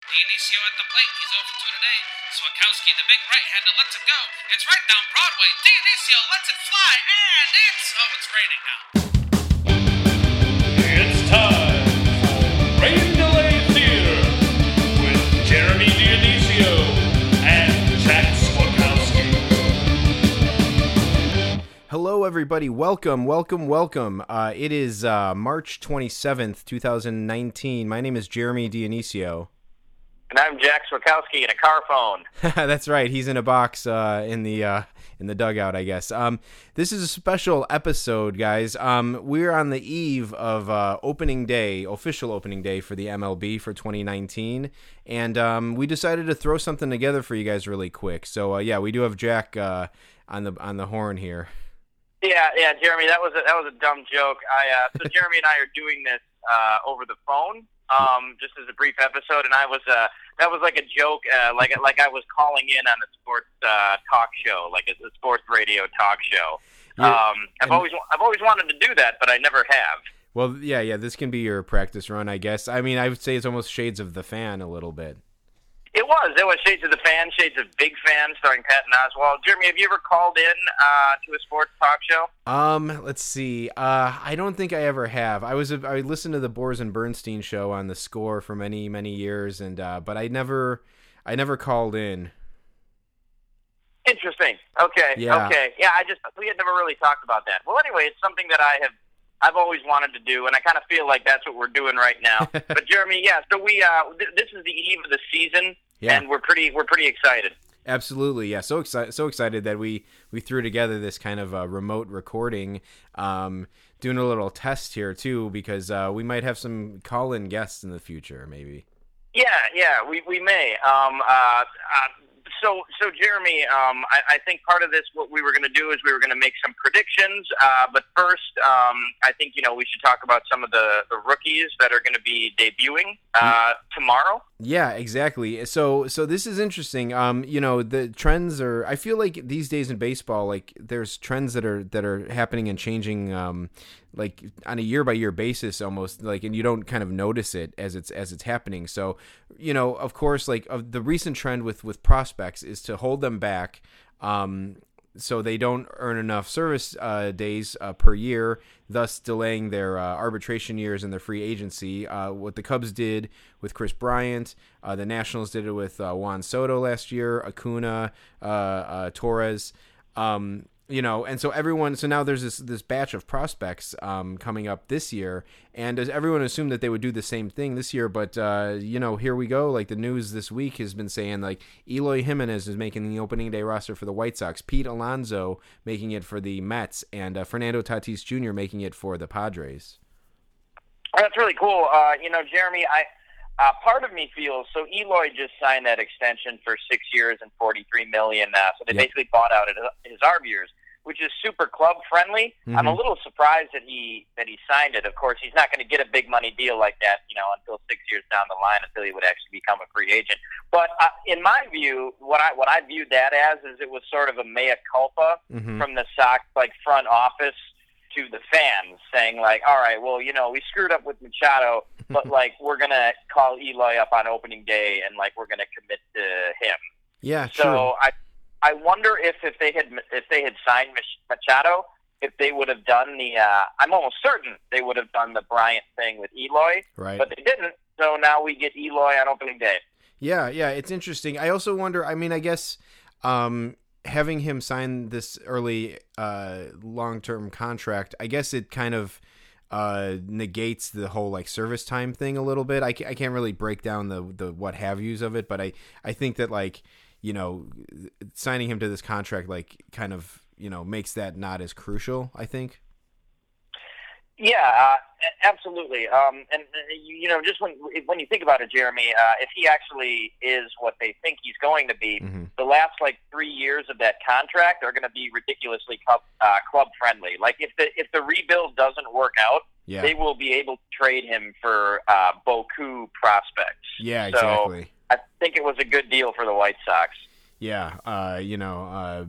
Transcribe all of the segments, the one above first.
Dionisio at the plate. He's over to today. Swakowski, the big right-hander, lets it go. It's right down Broadway. Dionisio lets it fly, and it's oh, it's raining now. It's time for Rain Delay Theater with Jeremy Dionisio and Jack Swakowski. Hello, everybody. Welcome, welcome, welcome. Uh, it is uh, March 27th, 2019. My name is Jeremy Dionisio. And I'm Jack Swakowski in a car phone. That's right. He's in a box uh, in the uh, in the dugout, I guess. Um, this is a special episode, guys. Um, we're on the eve of uh, opening day, official opening day for the MLB for 2019, and um, we decided to throw something together for you guys really quick. So uh, yeah, we do have Jack uh, on the on the horn here. Yeah, yeah, Jeremy, that was a, that was a dumb joke. I uh, so Jeremy and I are doing this uh, over the phone, um, just as a brief episode, and I was uh, that was like a joke, uh, like like I was calling in on a sports uh, talk show, like a, a sports radio talk show. Yeah, Um, I've always I've always wanted to do that, but I never have. Well, yeah, yeah. This can be your practice run, I guess. I mean, I would say it's almost shades of the fan a little bit. It was. It was Shades of the Fan, Shades of Big Fan, starring Patton Oswalt. Jeremy, have you ever called in uh, to a sports talk show? Um, let's see. Uh, I don't think I ever have. I was a, I listened to the Boers and Bernstein show on the Score for many many years, and uh, but I never I never called in. Interesting. Okay. Yeah. Okay. Yeah, I just we had never really talked about that. Well, anyway, it's something that I have I've always wanted to do, and I kind of feel like that's what we're doing right now. but Jeremy, yeah. So we uh, th- this is the eve of the season, Yeah. and we're pretty we're pretty excited. Absolutely, yeah. So excited, so excited that we we threw together this kind of uh, remote recording, um, doing a little test here too, because uh, we might have some call in guests in the future, maybe. Yeah, yeah, we we may. Um, uh, uh, so so Jeremy, um, I, I think part of this what we were going to do is we were going to make some predictions. Uh, but first, um, I think you know we should talk about some of the the rookies that are going to be debuting uh, tomorrow. Yeah, exactly. So so this is interesting. Um, you know, the trends are I feel like these days in baseball like there's trends that are that are happening and changing um like on a year by year basis almost like and you don't kind of notice it as it's as it's happening. So, you know, of course like of the recent trend with with prospects is to hold them back um so they don't earn enough service uh, days uh, per year, thus delaying their uh, arbitration years and their free agency. Uh, what the Cubs did with Kris Bryant, uh, the Nationals did it with uh, Juan Soto last year, Acuna, uh, uh, Torres. Um, you know, and so everyone, so now there's this this batch of prospects um, coming up this year, and as everyone assumed that they would do the same thing this year, but uh, you know, here we go. Like the news this week has been saying, like Eloy Jimenez is making the opening day roster for the White Sox, Pete Alonso making it for the Mets, and uh, Fernando Tatis Jr. making it for the Padres. That's really cool. Uh, you know, Jeremy, I uh, part of me feels so. Eloy just signed that extension for six years and forty three million. Uh, so they Yep. basically bought out his, his arb years, which is super club friendly. I'm a Mhm. little surprised that he that he signed it. Of course, he's not going to get a big money deal like that, you know, until six years down the line, until he would actually become a free agent. But uh, in my view, what I what I viewed that as is it was sort of a mea culpa Mhm. from the Sox like front office to the fans, saying like, "All right, well, you know, we screwed up with Machado, but like we're gonna call Eloy up on opening day, and like we're gonna commit to him." Yeah, So sure. I I wonder if if they had if they had signed Machado, if they would have done the. Uh, I'm almost certain they would have done the Bryant thing with Eloy, Right. but they didn't. So now we get Eloy on opening day. Yeah, yeah, it's interesting. I also wonder. I mean, I guess um, having him sign this early uh, long-term contract, I guess it kind of uh, negates the whole like service time thing a little bit. I, ca- I can't really break down the the what have yous of it, but I I think that like you know signing him to this contract like kind of you know makes that not as crucial. I think. Yeah, uh, absolutely. Um, and uh, you, you know, just when when you think about it, Jeremy, uh, if he actually is what they think he's going to be, Mhm. the last like three years of that contract are going to be ridiculously club uh, club friendly. Like if the if the rebuild doesn't work out, Yeah. they will be able to trade him for uh, Boku prospects. yeah. So Exactly. I think it was a good deal for the White Sox. Yeah, uh, you know, uh,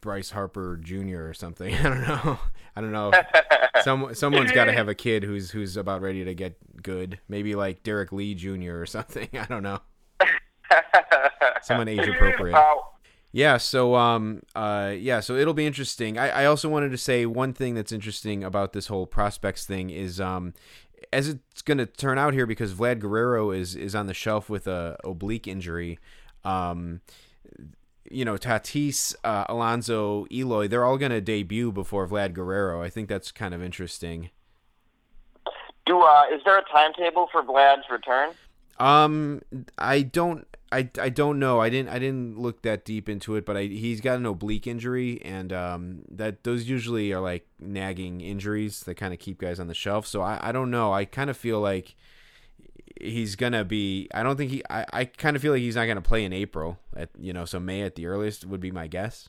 Bryce Harper Jr. or something. I don't know. I don't know. Some someone's got to have a kid who's who's about ready to get good. Maybe like Derrek Lee Jr. or something. I don't know. Someone age appropriate. Uh, Yeah, so um uh yeah, so it'll be interesting. I, I also wanted to say one thing that's interesting about this whole prospects thing is um as it's gonna turn out here because Vlad Guerrero is is on the shelf with a oblique injury, um you know, Tatis, uh, Alonso, Eloy, they're all gonna debut before Vlad Guerrero. I think that's kind of interesting. do uh, is there a timetable for Vlad's return? Um, I don't, I, I don't know. I didn't, I didn't look that deep into it, but I, he's got an oblique injury, and um, that those usually are like nagging injuries that kind of keep guys on the shelf. So I, I don't know. I kind of feel like he's gonna be. I don't think he. I, I kind of feel like he's not gonna play in April. At you know, so May at the earliest would be my guess.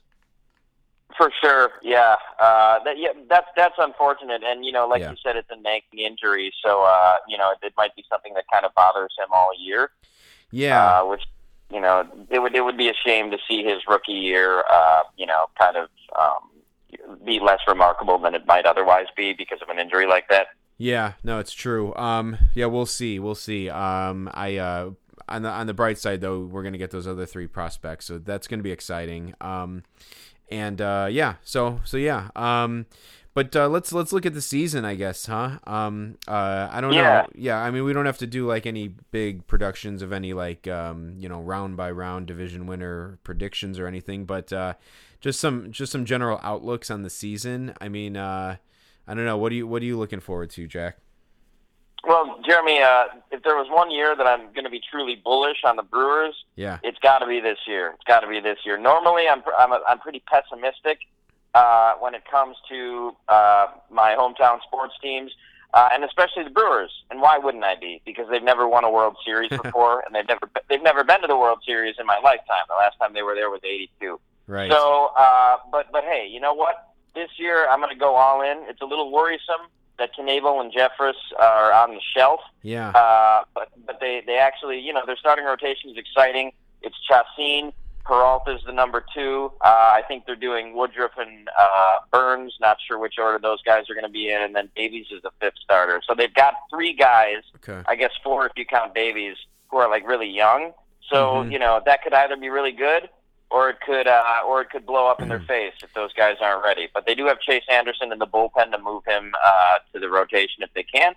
For sure, yeah. Uh, that, yeah, that's that's unfortunate, and you know, like Yeah. you said, it's a nagging injury, so uh, you know, it, it might be something that kind of bothers him all year. Yeah, Uh, which you know, it would it would be a shame to see his rookie year, uh, you know, kind of um, be less remarkable than it might otherwise be because of an injury like that. Yeah, no, it's true. Um, yeah, we'll see, we'll see. Um, I uh, on the on the bright side though, we're gonna get those other three prospects, so that's gonna be exciting. Um, and uh, yeah, so so yeah. Um, but uh, let's let's look at the season, I guess, huh? Um, uh, I don't Yeah. know. Yeah, I mean, we don't have to do like any big productions of any like um, you know, round by round division winner predictions or anything, but uh, just some just some general outlooks on the season. I mean, uh, I don't know. What do you what are you looking forward to, Jack? Well, Jeremy, uh, if there was one year that I'm going to be truly bullish on the Brewers, Yeah. it's got to be this year. It's got to be this year. Normally, I'm I'm, a, I'm pretty pessimistic uh, when it comes to uh, my hometown sports teams, uh, and especially the Brewers. And why wouldn't I be? Because they've never won a World Series before, and they've never they've never been to the World Series in my lifetime. The last time they were there was '82. Right. So, uh, but but hey, you know what? This year I'm going to go all in. It's a little worrisome that Knebel and Jeffress are on the shelf. yeah. Uh, but but they they actually you know their starting rotation is exciting. It's Chacin, Peralta's the number two. Uh, I think they're doing Woodruff and uh, Burnes. Not sure which order those guys are going to be in, and then Davies is the fifth starter. So they've got three guys. okay. I guess four if you count Davies, who are like really young. So Mhm. you know that could either be really good. Or it could, uh, or it could blow up in their face if those guys aren't ready. But they do have Chase Anderson in the bullpen to move him rotation if they can.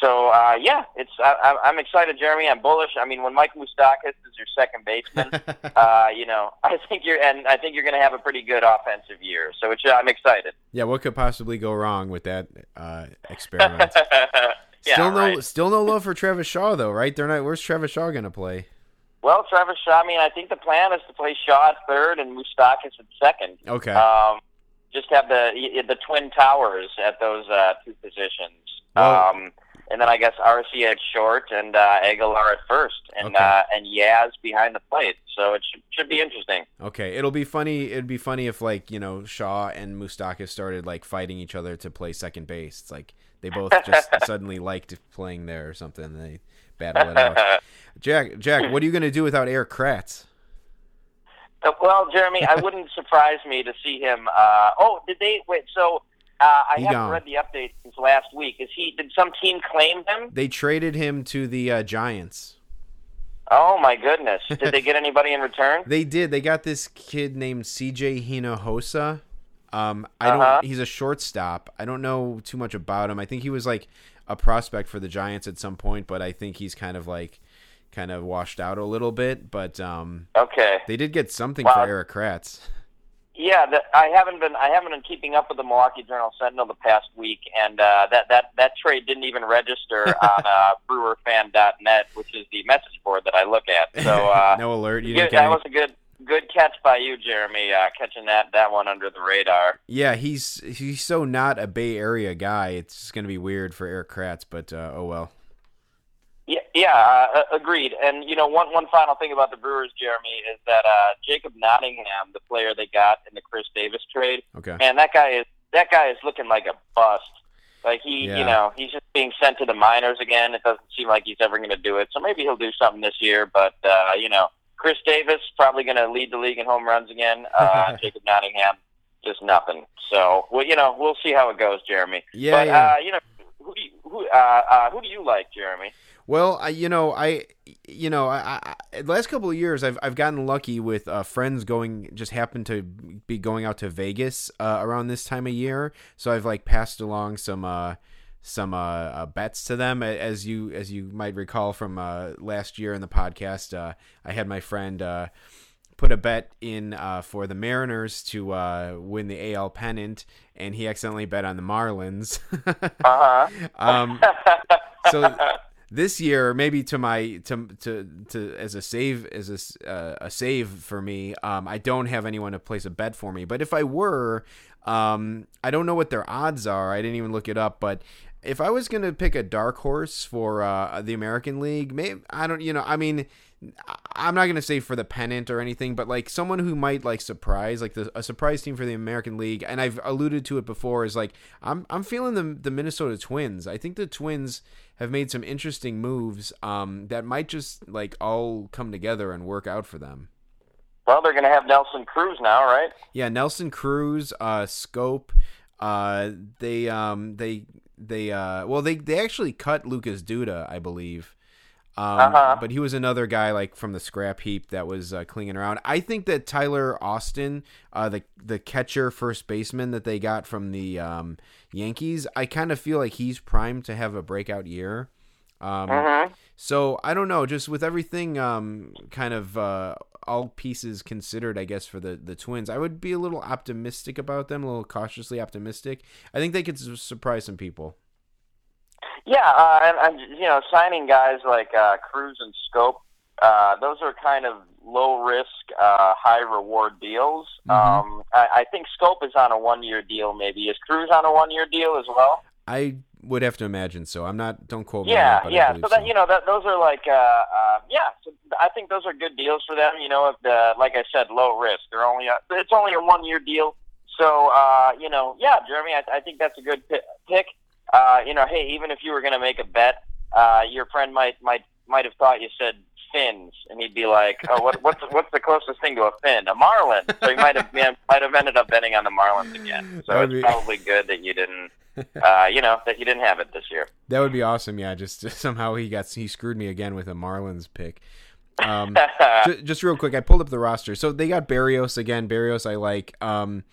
So uh, yeah, it's I, I'm excited, Jeremy. I'm bullish. I mean, when Mike Moustakas is your second baseman, uh, you know, I think you're and I think you're going to have a pretty good offensive year. So it's, I'm excited. yeah. What could possibly go wrong with that uh, experiment? yeah, still no, right. still no love for Travis Shaw though, right? They're not. Where's Travis Shaw gonna play? Well, Travis Shaw. I mean, I think the plan is to play Shaw at third and Moustakas at second. Okay. Um, just have the the twin towers at those uh, two positions. Well- um, and then I guess Arcia at short and uh, Aguilar at first, and Okay. uh, and Yaz behind the plate. So it should, should be interesting. okay. It'll be funny. It'd be funny if like you know Shaw and Moustakas started like fighting each other to play second base. It's like they both just suddenly liked playing there or something. And they battle it out. Jack, Jack, what are you gonna do without Erik Kratz? Uh, well, Jeremy, I wouldn't surprise me to see him. Uh, oh, did they wait? So uh, I He haven't gone. read the update since last week. Is he? Did some team claim him? They traded him to the uh, Giants. Oh my goodness! Did they get anybody in return? They did. They got this kid named CJ Hinojosa. Um, I Uh-huh. don't. He's a shortstop. I don't know too much about him. I think he was like a prospect for the Giants at some point, but I think he's kind of like kind of washed out a little bit. But um, Okay. they did get something Wow. for Erik Kratz. Yeah, the, I haven't been I haven't been keeping up with the Milwaukee Journal Sentinel the past week, and uh, that that that trade didn't even register on uh, BrewerFan.net, which is the message board that I look at. So uh, no alert. You good- didn't get that any- was a good good catch by you, Jeremy, uh, catching that that one under the radar. yeah, he's he's so not a Bay Area guy. It's gonna be weird for Erik Kratz, but uh, oh well. Yeah, yeah, uh, agreed. And you know, one one final thing about the Brewers, Jeremy, is that uh, Jacob Nottingham, the player they got in the Khris Davis trade, Okay. man, that guy is that guy is looking like a bust. Like he, Yeah. you know, he's just being sent to the minors again. It doesn't seem like he's ever going to do it. So maybe he'll do something this year. But uh, you know, Khris Davis probably going to lead the league in home runs again. Uh, Jacob Nottingham, just nothing. So well, you know, we'll see how it goes, Jeremy. Yeah, but yeah. Uh, you know, who do you, who uh, uh, who do you like, Jeremy? Well, I, you know, I, you know, I, I, last couple of years, I've I've gotten lucky with uh, friends going, just happened to be going out to Vegas uh, around this time of year, so I've like passed along some uh, some uh, uh, bets to them, as you as you might recall from uh, last year in the podcast. Uh, I had my friend uh, put a bet in uh, for the Mariners to uh, win the AL pennant, and he accidentally bet on the Marlins. Uh huh. um, so this year, maybe to my to to to as a save as a uh, a save for me, um, I don't have anyone to place a bet for me. But if I were, um, I don't know what their odds are. I didn't even look it up, but. If I was gonna pick a dark horse for uh, the American League, maybe I don't, you know, I mean, I'm not gonna say for the pennant or anything, but like someone who might like surprise, like the, a surprise team for the American League, and I've alluded to it before, is like I'm I'm feeling the the Minnesota Twins. I think the Twins have made some interesting moves um, that might just like all come together and work out for them. Well, they're going to have Nelson Cruz now, right? Yeah, Nelson Cruz, uh, Schoop, uh, they um they they uh well they they actually cut Lucas Duda, I believe. Um, Uh-huh. But he was another guy like from the scrap heap that was uh, clinging around. I think that Tyler Austin, uh, the the catcher first baseman that they got from the um, Yankees, I kind of feel like he's primed to have a breakout year. Um, Mm-hmm. so I don't know, just with everything um, kind of uh, all pieces considered, I guess for the the Twins, I would be a little optimistic about them, a little cautiously optimistic. I think they could su- surprise some people. Yeah, uh, and, and you know, signing guys like uh, Cruz and Schoop, uh, those are kind of low risk, uh, high reward deals. Mhm. Um, I, I think Schoop is on a one year deal. Maybe is Cruz on a one year deal as well? I would have to imagine so. I'm not. Don't quote me. Yeah, yeah. So that you know, that those are like, uh, uh, yeah. So I think those are good deals for them. You know, if the like I said, low risk. They're only a, it's only a one year deal. So uh, you know, yeah, Jeremy, I, I think that's a good pi- pick. Uh, you know, hey, even if you were going to make a bet, uh, your friend might might might have thought you said fins, and he'd be like, "Oh, what, what's what's the closest thing to a fin? A marlin." So he might have yeah, might have ended up betting on the marlins again. So it's be- probably good that you didn't, uh, you know, that you didn't have it this year. that would be awesome. Yeah, just, just somehow he got he screwed me again with a Marlins pick. Um, just, just real quick, I pulled up the roster. So they got Berrios again. Berrios, I like. Um,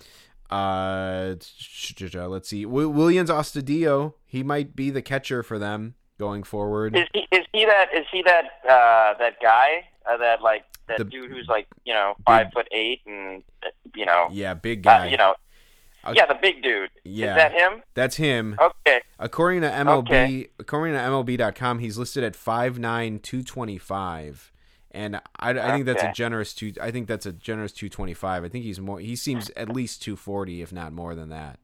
uh, let's see, Wi- Willians Astudillo, He might be the catcher for them going forward. Is he is he that is he that uh, that guy uh, that like that The- dude who's like you know five foot eight and uh, you know Yeah, big uh, guy. you know Uh, yeah the big dude yeah. is that him That's him. okay According to MLB, Okay. according to MLB.com, he's listed at five nine two twenty five. 225. And I, I think that's a generous two. I think that's a generous two twenty five. I think he's more. He seems at least two forty, if not more than that.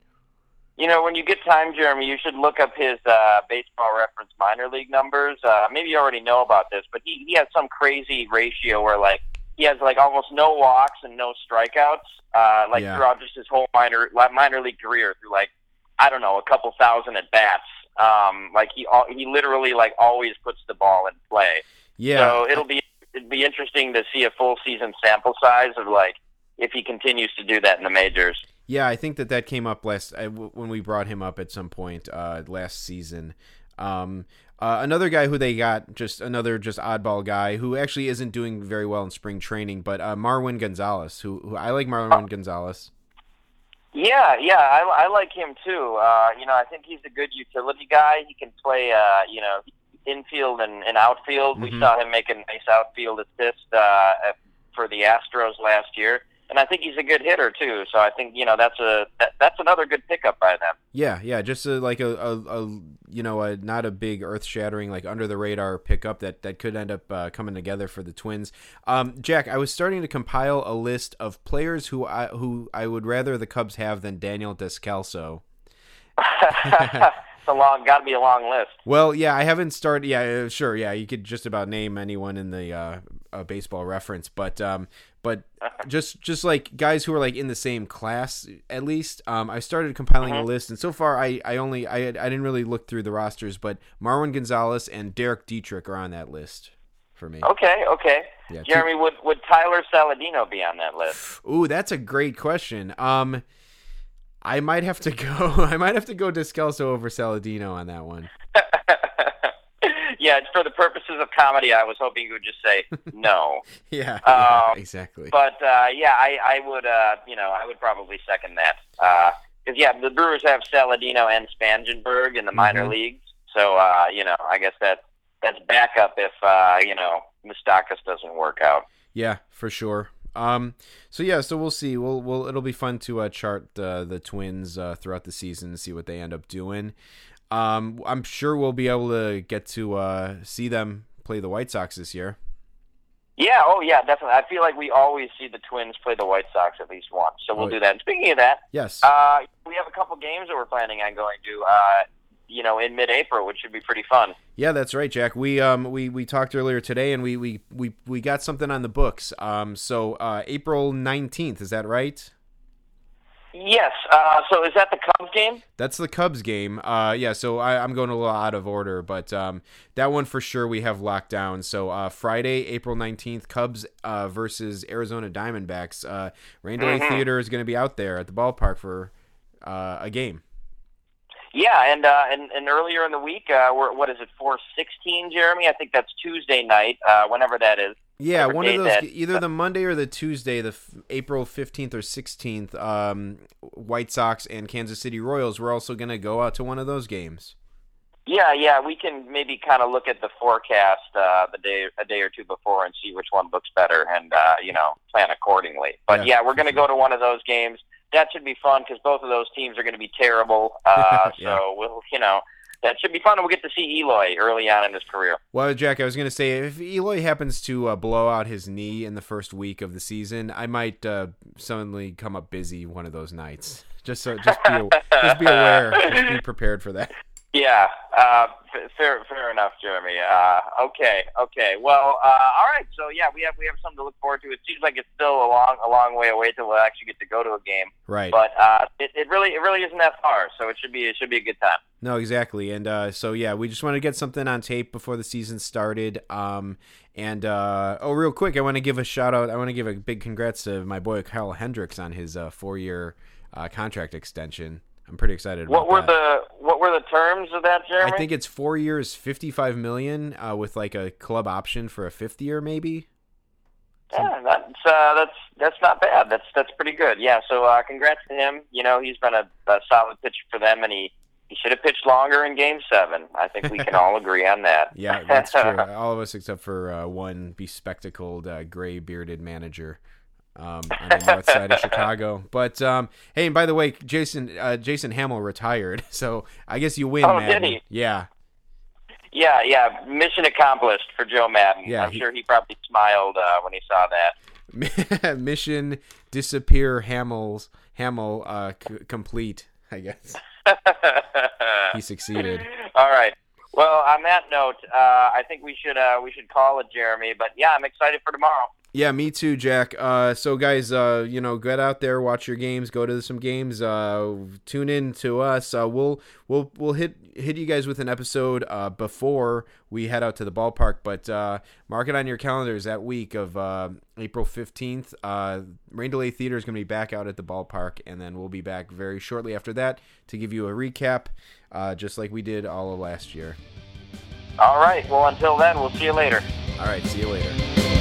you know when you get time Jeremy you should look up his uh, baseball reference minor league numbers uh, maybe you already know about this but he he has some crazy ratio where like he has like almost no walks and no strikeouts uh, like Yeah. throughout just his whole minor minor league career through like I don't know a couple thousand at bats um, like he he literally like always puts the ball in play Yeah, So it'll be it'd be interesting to see a full season sample size of like if he continues to do that in the majors. yeah. I think that that came up last I, w- when we brought him up at some point uh, last season. Um, uh, another guy who they got, just another just oddball guy who actually isn't doing very well in spring training, but uh, Marwin Gonzalez, who, who I like Marwin Gonzalez. Yeah, yeah, I, I like him too. Uh, you know, I think he's a good utility guy. He can play, uh, you know, infield and, and outfield. We Mhm. saw him make a nice outfield assist uh, for the Astros last year, and I think he's a good hitter too. So I think you know that's a that, that's another good pickup by them. Yeah, yeah, just a, like a, a, a you know a not a big earth shattering like under the radar pickup that that could end up uh, coming together for the Twins. Um, Jack, I was starting to compile a list of players who I who I would rather the Cubs have than Daniel Descalso. it's a long, got to be a long list. Well, yeah, I haven't started. Yeah, uh, sure. Yeah, you could just about name anyone in the uh, uh, baseball reference, but um, but just just like guys who are like in the same class at least. Um, I started compiling a list, and so far I I only I I didn't really look through the rosters, but Marwin Gonzalez and Derek Dietrich are on that list for me. Okay, okay. Yeah, two- Jeremy, would would Tyler Saladino be on that list? Ooh, that's a great question. Um, I might have to go. I might have to go Descalso over Saladino on that one. yeah, for the purposes of comedy. I was hoping you would just say no. Yeah, yeah, Um, exactly. But uh, yeah, I, I would, uh, you know, I would probably second that. Because yeah, the Brewers have Saladino and Spangenberg in the minor Mhm. leagues, so uh, you know, I guess that that's backup if uh, you know Moustakas doesn't work out. Yeah, for sure. Um, so yeah, so we'll see. We'll, we'll it'll be fun to uh, chart uh, the Twins uh, throughout the season and see what they end up doing. Um, I'm sure we'll be able to get to uh, see them play the White Sox this year. Yeah, oh yeah, definitely. I feel like we always see the Twins play the White Sox at least once, so we'll Oh, do that. And speaking of that, Yes. uh, we have a couple games that we're planning on going to, uh, you know, in mid-April, which should be pretty fun. Yeah, that's right, Jack. We um we, we talked earlier today, and we we, we, we got something on the books. Um, so uh, April nineteenth, is that right? Yes. Uh, so is that the Cubs game? That's the Cubs game. Uh, yeah. So I, I'm going a little out of order, but um, that one for sure we have locked down. So uh, Friday, April nineteenth, Cubs uh, versus Arizona Diamondbacks. Uh, Rain Delay Mhm. Theater is going to be out there at the ballpark for uh, a game. Yeah, and uh, and, and earlier in the week, uh, we're, what is it, four sixteen, Jeremy? I think that's Tuesday night, uh, whenever that is. Yeah, one of those, that- either the Monday or the Tuesday, the f- April fifteenth or sixteenth. Um, White Sox and Kansas City Royals. We're also going to go out to one of those games. Yeah, yeah, we can maybe kind of look at the forecast uh, the day a day or two before and see which one looks better, and uh, you know plan accordingly. But Yeah, yeah, we're going to go to one of those games. That should be fun because both of those teams are going to be terrible. Uh, Yeah. So we'll, you know, that should be fun, and we'll get to see Eloy early on in his career. Well, Jack, I was going to say if Eloy happens to uh, blow out his knee in the first week of the season, I might uh, suddenly come up busy one of those nights. Just so, just be, just be aware, just be prepared for that. Yeah, uh, f- fair, fair enough, Jeremy. Uh, okay, okay. Well, uh, all right. So yeah, we have we have something to look forward to. It seems like it's still a long, a long way away till we'll actually get to go to a game. Right. But uh, it, it really, it really isn't that far. So it should be, it should be a good time. No, exactly. And uh, so yeah, we just want to get something on tape before the season started. Um, and uh, oh, real quick, I want to give a shout out. I want to give a big congrats to my boy Kyle Hendricks on his uh, four year uh, contract extension. I'm pretty excited. About What were that. the what were the terms of that, Jeremy? I think it's four years, fifty-five million, uh, with like a club option for a fifth year, maybe. yeah, that's uh, that's that's not bad. That's that's pretty good. Yeah. So uh, congrats to him. You know, he's been a, a solid pitcher for them, and he he should have pitched longer in Game Seven. I think we can all agree on that. Yeah, that's true. All of us except for uh, one bespectacled, uh, gray bearded manager um, on the north side of Chicago. But um, hey, and by the way, Jason uh, Jason Hammel retired, so I guess you win, Oh, did he? Yeah, Yeah, yeah. Mission accomplished for Joe Maddon. Yeah, I'm he- sure he probably smiled uh, when he saw that. mission disappear Hammel's Hammel uh, c- complete. I guess he succeeded. All right. Well, on that note, uh, I think we should uh, we should call it, Jeremy. But yeah, I'm excited for tomorrow. Yeah, me too, Jack. Uh, so guys, uh, you know, get out there, watch your games, go to some games, uh, tune in to us. Uh, we'll we'll we'll hit hit you guys with an episode uh, before we head out to the ballpark, but uh, mark it on your calendars that week of uh, April fifteenth. Uh, Rain Delay Theater is going to be back out at the ballpark, and then we'll be back very shortly after that to give you a recap, uh, just like we did all of last year. All right. Well, until then, we'll see you later. All right, see you later.